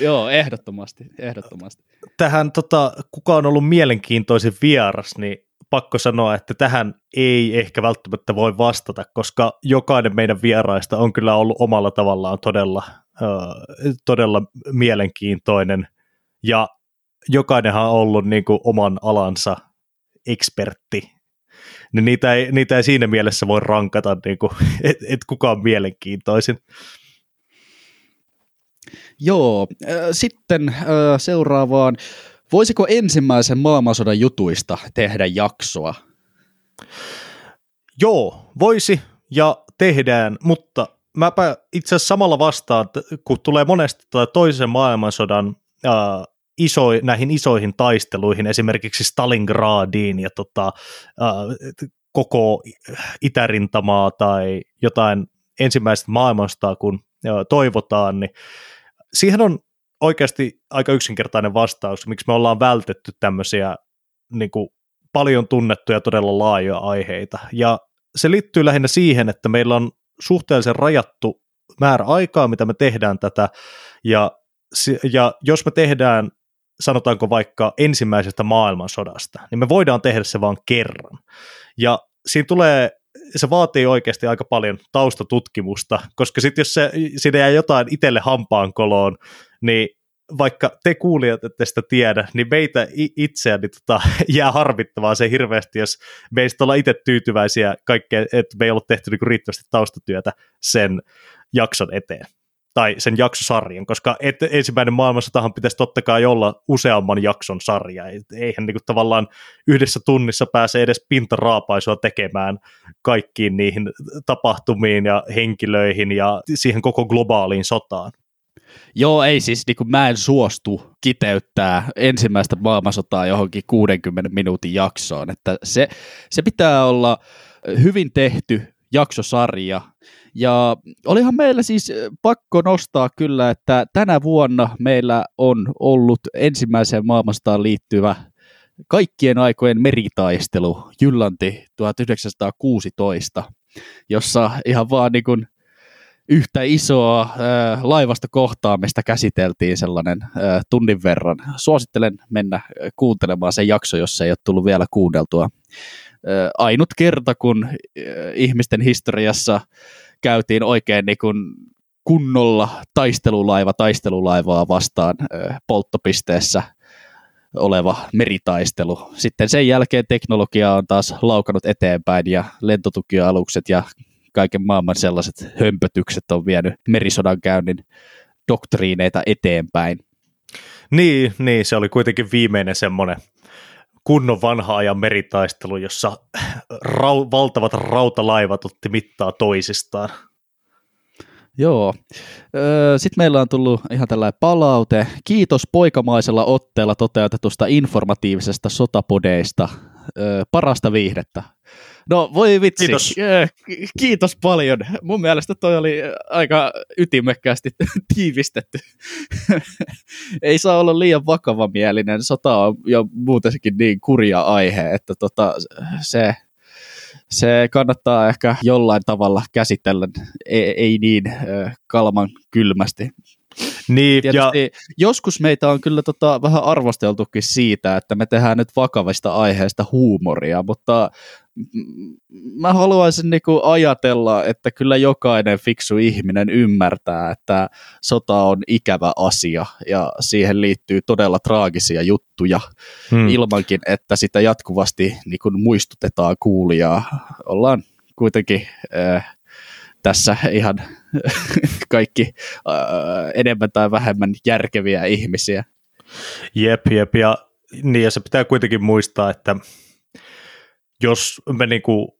Joo, ehdottomasti. ehdottomasti. Tähän, tota, kuka on ollut mielenkiintoisin vieras, niin pakko sanoa, että tähän ei ehkä välttämättä voi vastata, koska jokainen meidän vieraista on kyllä ollut omalla tavallaan todella, äh, todella mielenkiintoinen ja jokainenhan on ollut niin kuin oman alansa ekspertti, niin niitä ei, niitä ei siinä mielessä voi rankata, niin kuin, et, et kuka on mielenkiintoisin. Joo, äh, sitten äh, seuraavaan. Voisiko ensimmäisen maailmansodan jutuista tehdä jaksoa? Joo, voisi ja tehdään, mutta mäpä itse asiassa samalla vastaan, kun tulee monesti toisen maailmansodan ää, iso, näihin isoihin taisteluihin, esimerkiksi Stalingradiin ja tota, ää, koko itärintamaa tai jotain ensimmäistä maailmasta, kun toivotaan, niin siihen on oikeasti aika yksinkertainen vastaus, miksi me ollaan vältetty tämmöisiä niin kuin, paljon tunnettuja todella laajoja aiheita. Ja se liittyy lähinnä siihen, että meillä on suhteellisen rajattu määrä aikaa, mitä me tehdään tätä, ja, ja jos me tehdään sanotaanko vaikka ensimmäisestä maailmansodasta, niin me voidaan tehdä se vain kerran. Ja siinä tulee, se vaatii oikeasti aika paljon taustatutkimusta, koska sitten jos se, siinä jää jotain itselle hampaankoloon, niin vaikka te kuulijat ette sitä tiedä, niin meitä itseään niin tota, jää harmittavaa se hirveästi, jos meistä ollaan itse tyytyväisiä kaikkeen, että me ei ollut tehty niin riittävästi taustatyötä sen jakson eteen tai sen jaksosarjan, koska et, ensimmäinen maailmansotahan pitäisi totta kai olla useamman jakson sarja. Eihän niin kuin, tavallaan yhdessä tunnissa pääse edes pintaraapaisua tekemään kaikkiin niihin tapahtumiin ja henkilöihin ja siihen koko globaaliin sotaan. Joo, ei siis, niin kuin mä en suostu kiteyttää ensimmäistä maailmansotaa johonkin 60 minuutin jaksoon, että se, se pitää olla hyvin tehty jaksosarja, ja olihan meillä siis pakko nostaa kyllä, että tänä vuonna meillä on ollut ensimmäiseen maailmastaan liittyvä kaikkien aikojen meritaistelu Jyllanti 1916, jossa ihan vaan niin kuin yhtä isoa äh, laivasta kohtaamista käsiteltiin sellainen äh, tunnin verran. Suosittelen mennä kuuntelemaan sen jakso, jos ei ole tullut vielä kuunneltua. Äh, ainut kerta, kun äh, ihmisten historiassa käytiin oikein niin kuin kunnolla taistelulaiva taistelulaivaa vastaan polttopisteessä oleva meritaistelu. Sitten sen jälkeen teknologia on taas laukannut eteenpäin ja lentotukialukset ja kaiken maailman sellaiset hömpötykset on vienyt merisodan käynnin doktriineita eteenpäin. Niin, niin, se oli kuitenkin viimeinen semmoinen kunnon vanha ajan meritaistelu, jossa rau, valtavat rautalaivat otti mittaa toisistaan. Joo. Sitten meillä on tullut ihan tällainen palaute. Kiitos poikamaisella otteella toteutetusta informatiivisesta sotapodeista. Parasta viihdettä. No voi vitsi, kiitos. kiitos paljon. Mun mielestä toi oli aika ytimekkäästi tiivistetty. Ei saa olla liian vakavamielinen, sota on jo muutenkin niin kurja aihe, että tota, se, se kannattaa ehkä jollain tavalla käsitellä, ei, ei niin kalman kylmästi. Niin, Tietysti ja... joskus meitä on kyllä tota, vähän arvosteltukin siitä, että me tehdään nyt vakavista aiheista huumoria, mutta mä haluaisin niinku ajatella, että kyllä jokainen fiksu ihminen ymmärtää, että sota on ikävä asia ja siihen liittyy todella traagisia juttuja hmm. ilmankin, että sitä jatkuvasti niinku muistutetaan kuulijaa. Ollaan kuitenkin äh, tässä ihan kaikki äh, enemmän tai vähemmän järkeviä ihmisiä. Jep, jep, ja, niin, ja se pitää kuitenkin muistaa, että jos me niinku,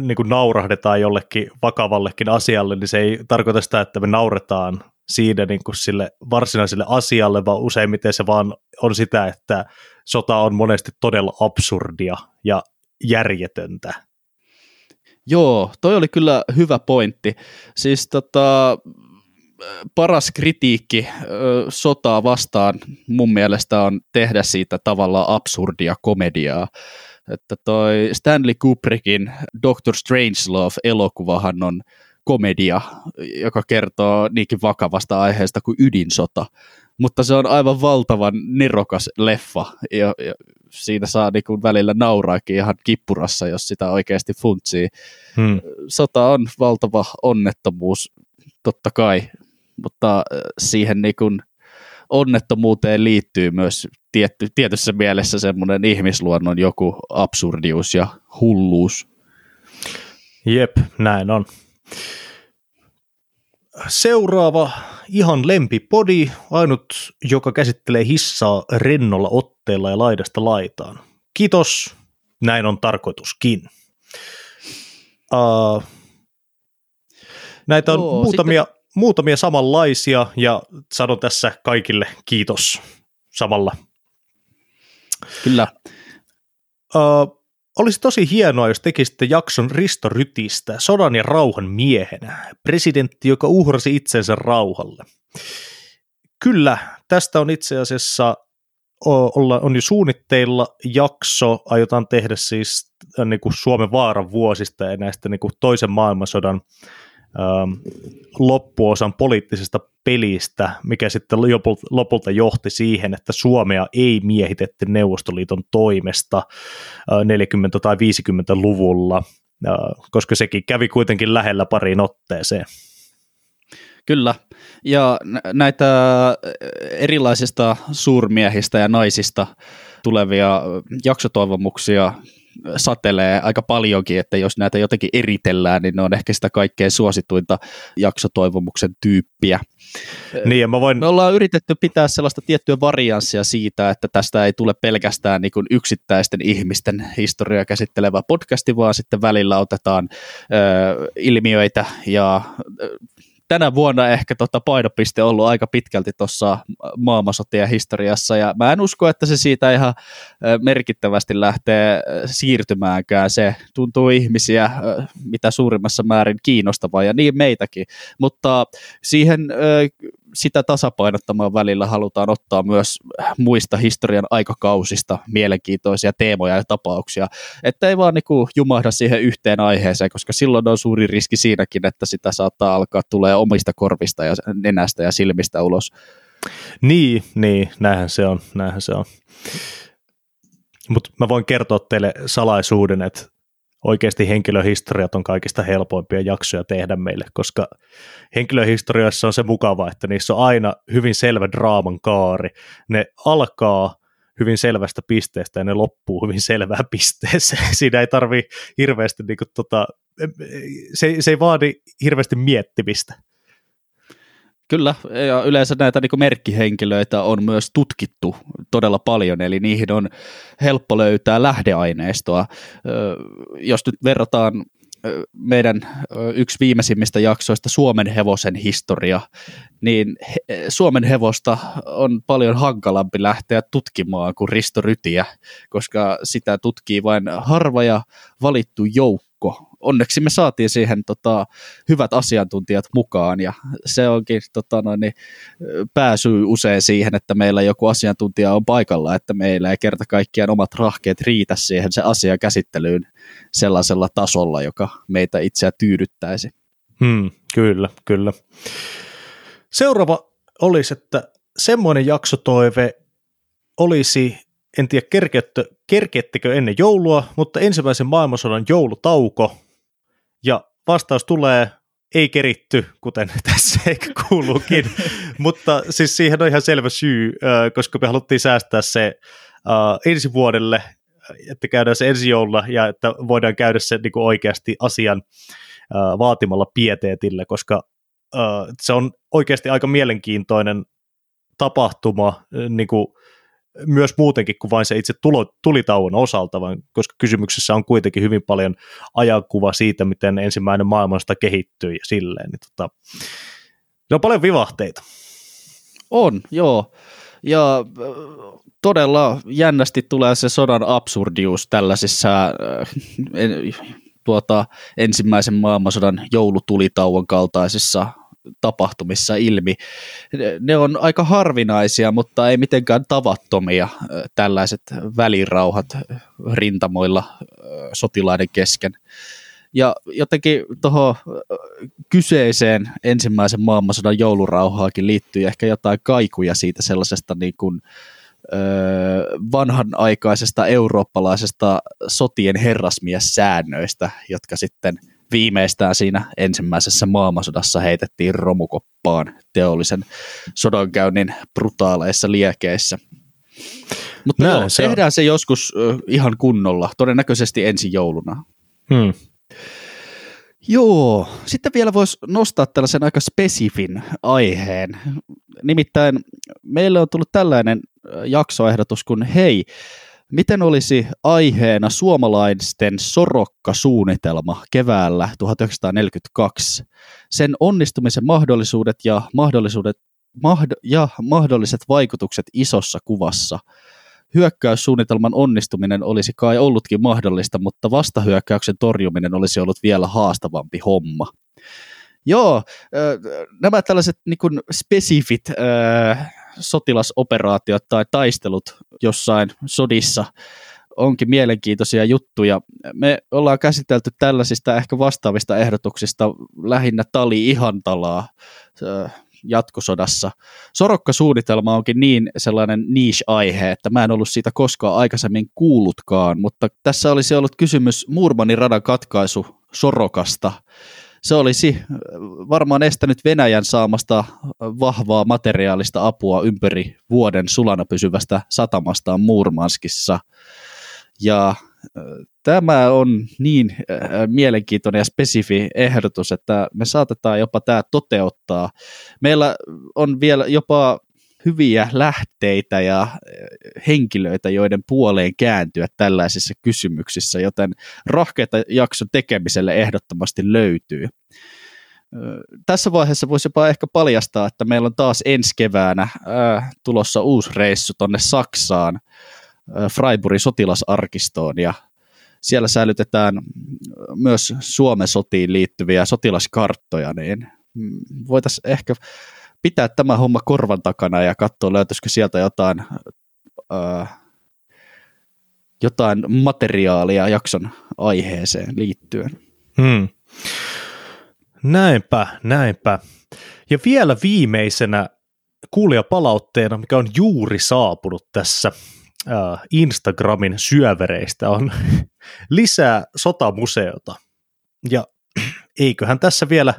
niinku naurahdetaan jollekin vakavallekin asialle, niin se ei tarkoita sitä, että me nauretaan siinä niinku sille varsinaiselle asialle, vaan useimmiten se vaan on sitä, että sota on monesti todella absurdia ja järjetöntä. Joo, toi oli kyllä hyvä pointti. Siis tota, paras kritiikki sotaa vastaan mun mielestä on tehdä siitä tavallaan absurdia komediaa. Että toi Stanley Kubrickin Doctor Strangelove-elokuvahan on komedia, joka kertoo niinkin vakavasta aiheesta kuin ydinsota. Mutta se on aivan valtavan nerokas leffa, ja, ja siinä saa niin välillä nauraakin ihan kippurassa, jos sitä oikeasti funtsii. Hmm. Sota on valtava onnettomuus, totta kai, mutta äh, siihen niin kuin onnettomuuteen liittyy myös tietty, tietyssä mielessä semmoinen ihmisluonnon joku absurdius ja hulluus. Jep, näin on. Seuraava ihan lempipodi, ainut, joka käsittelee hissaa rennolla otteella ja laidasta laitaan. Kiitos, näin on tarkoituskin. Uh, näitä on Joo, muutamia, sitten... muutamia samanlaisia ja sanon tässä kaikille kiitos samalla. Kyllä. Uh, olisi tosi hienoa, jos tekisitte jakson Risto Rytistä, sodan ja rauhan miehenä, presidentti, joka uhrasi itsensä rauhalle. Kyllä, tästä on itse asiassa olla, on jo suunnitteilla jakso, aiotaan tehdä siis niin kuin Suomen vaaran vuosista ja näistä niin kuin toisen maailmansodan loppuosan poliittisesta pelistä, mikä sitten lopulta johti siihen, että Suomea ei miehitetty Neuvostoliiton toimesta 40- tai 50-luvulla, koska sekin kävi kuitenkin lähellä pariin otteeseen. Kyllä, ja näitä erilaisista suurmiehistä ja naisista tulevia jaksotoivomuksia satelee aika paljonkin, että jos näitä jotenkin eritellään, niin ne on ehkä sitä kaikkein suosituinta jaksotoivomuksen tyyppiä. Niin, ja mä voin... Me ollaan yritetty pitää sellaista tiettyä varianssia siitä, että tästä ei tule pelkästään niin yksittäisten ihmisten historiaa käsittelevä podcasti, vaan sitten välillä otetaan ö, ilmiöitä ja tänä vuonna ehkä tota painopiste ollut aika pitkälti tuossa maailmansotien historiassa, ja mä en usko, että se siitä ihan merkittävästi lähtee siirtymäänkään. Se tuntuu ihmisiä mitä suurimmassa määrin kiinnostavaa, ja niin meitäkin, mutta siihen sitä tasapainottamaan välillä halutaan ottaa myös muista historian aikakausista mielenkiintoisia teemoja ja tapauksia, että ei vaan niinku jumahda siihen yhteen aiheeseen, koska silloin on suuri riski siinäkin, että sitä saattaa alkaa tulee omista korvista ja nenästä ja silmistä ulos. Niin, niin, näinhän se on, näinhän se on. Mutta mä voin kertoa teille salaisuuden, että oikeasti henkilöhistoriat on kaikista helpoimpia jaksoja tehdä meille, koska henkilöhistorioissa on se mukava, että niissä on aina hyvin selvä draaman kaari. Ne alkaa hyvin selvästä pisteestä ja ne loppuu hyvin selvään pisteeseen. Siinä ei tarvi hirveästi, niin kuin, tota, se, se ei vaadi hirveästi miettimistä. Kyllä, ja yleensä näitä niin merkkihenkilöitä on myös tutkittu todella paljon, eli niihin on helppo löytää lähdeaineistoa. Jos nyt verrataan meidän yksi viimeisimmistä jaksoista Suomen hevosen historia, niin Suomen hevosta on paljon hankalampi lähteä tutkimaan kuin Risto Rytiä, koska sitä tutkii vain harva ja valittu joukko onneksi me saatiin siihen tota, hyvät asiantuntijat mukaan ja se onkin tota, noin, niin, pääsy usein siihen, että meillä joku asiantuntija on paikalla, että meillä ei kerta kaikkiaan omat rahkeet riitä siihen se asia käsittelyyn sellaisella tasolla, joka meitä itseä tyydyttäisi. Hmm, kyllä, kyllä. Seuraava olisi, että semmoinen jaksotoive olisi, en tiedä kerkeettekö ennen joulua, mutta ensimmäisen maailmansodan joulutauko ja vastaus tulee, ei keritty, kuten tässä ehkä kuuluukin, mutta siis siihen on ihan selvä syy, koska me haluttiin säästää se ensi vuodelle, että käydään se ensi joululla ja että voidaan käydä se niin kuin oikeasti asian vaatimalla pieteetillä, koska se on oikeasti aika mielenkiintoinen tapahtuma niin kuin myös muutenkin kuin vain se itse tulo, tulitauon osalta, vaan koska kysymyksessä on kuitenkin hyvin paljon ajankuva siitä, miten ensimmäinen maailmasta kehittyy ja silleen. Niin tota, se on paljon vivahteita. On, joo. Ja äh, todella jännästi tulee se sodan absurdius tällaisissa äh, tuota, ensimmäisen maailmansodan joulutulitauon kaltaisissa tapahtumissa ilmi. Ne on aika harvinaisia, mutta ei mitenkään tavattomia tällaiset välirauhat rintamoilla sotilaiden kesken. Ja jotenkin tuohon kyseiseen ensimmäisen maailmansodan joulurauhaakin liittyy ehkä jotain kaikuja siitä sellaisesta niin kuin, vanhanaikaisesta eurooppalaisesta sotien herrasmiessäännöistä, jotka sitten – viimeistään siinä ensimmäisessä maailmansodassa heitettiin romukoppaan teollisen sodankäynnin brutaaleissa liekeissä. Mutta joo, se tehdään on. se joskus ihan kunnolla, todennäköisesti ensi jouluna. Hmm. Joo, sitten vielä voisi nostaa tällaisen aika spesifin aiheen. Nimittäin meille on tullut tällainen jaksoehdotus kuin hei, Miten olisi aiheena suomalaisten sorokkasuunnitelma keväällä 1942? Sen onnistumisen mahdollisuudet ja, mahdollisuudet, mahd- ja mahdolliset vaikutukset isossa kuvassa. Hyökkäyssuunnitelman onnistuminen olisi kai ollutkin mahdollista, mutta vastahyökkäyksen torjuminen olisi ollut vielä haastavampi homma. Joo, nämä tällaiset niin kuin spesifit sotilasoperaatiot tai taistelut jossain sodissa onkin mielenkiintoisia juttuja. Me ollaan käsitelty tällaisista ehkä vastaavista ehdotuksista lähinnä Tali Ihantalaa jatkosodassa. Sorokka-suunnitelma onkin niin sellainen niche-aihe, että mä en ollut siitä koskaan aikaisemmin kuullutkaan, mutta tässä olisi ollut kysymys Murmanin radan katkaisu Sorokasta. Se olisi varmaan estänyt Venäjän saamasta vahvaa materiaalista apua ympäri vuoden sulana pysyvästä satamastaan Murmanskissa. Ja tämä on niin mielenkiintoinen ja spesifi ehdotus, että me saatetaan jopa tämä toteuttaa. Meillä on vielä jopa hyviä lähteitä ja henkilöitä, joiden puoleen kääntyä tällaisissa kysymyksissä, joten rahkeita jakson tekemiselle ehdottomasti löytyy. Tässä vaiheessa voisi jopa ehkä paljastaa, että meillä on taas ensi keväänä tulossa uusi reissu tonne Saksaan, Freiburgin sotilasarkistoon ja siellä säilytetään myös Suomen sotiin liittyviä sotilaskarttoja, niin voitaisiin ehkä pitää tämä homma korvan takana ja katsoa, löytyisikö sieltä jotain, äh, jotain materiaalia jakson aiheeseen liittyen. Hmm. Näinpä, näinpä. Ja vielä viimeisenä kuulijapalautteena, mikä on juuri saapunut tässä äh, Instagramin syövereistä on lisää sotamuseota. Ja eiköhän tässä vielä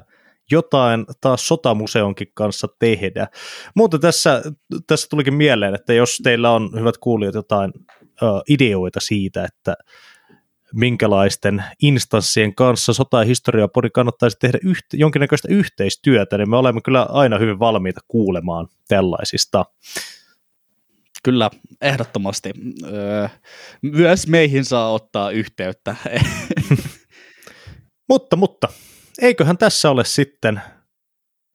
jotain taas sotamuseonkin kanssa tehdä. Mutta tässä, tässä tulikin mieleen, että jos teillä on, hyvät kuulijat, jotain uh, ideoita siitä, että minkälaisten instanssien kanssa sota- ja historiapodi kannattaisi tehdä yhte, jonkinnäköistä yhteistyötä, niin me olemme kyllä aina hyvin valmiita kuulemaan tällaisista. Kyllä, ehdottomasti. Öö, myös meihin saa ottaa yhteyttä. mutta, mutta, eiköhän tässä ole sitten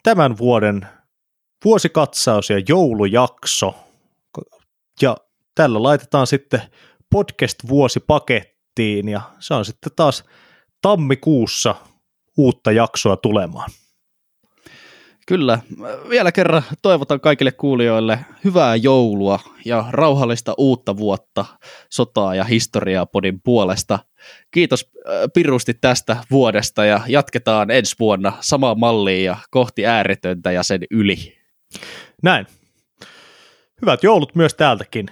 tämän vuoden vuosikatsaus ja joulujakso. Ja tällä laitetaan sitten podcast-vuosi pakettiin ja se on sitten taas tammikuussa uutta jaksoa tulemaan. Kyllä, vielä kerran toivotan kaikille kuulijoille hyvää joulua ja rauhallista uutta vuotta sotaa ja historiaa podin puolesta. Kiitos äh, pirusti tästä vuodesta ja jatketaan ensi vuonna samaan malliin ja kohti ääretöntä ja sen yli. Näin. Hyvät joulut myös täältäkin.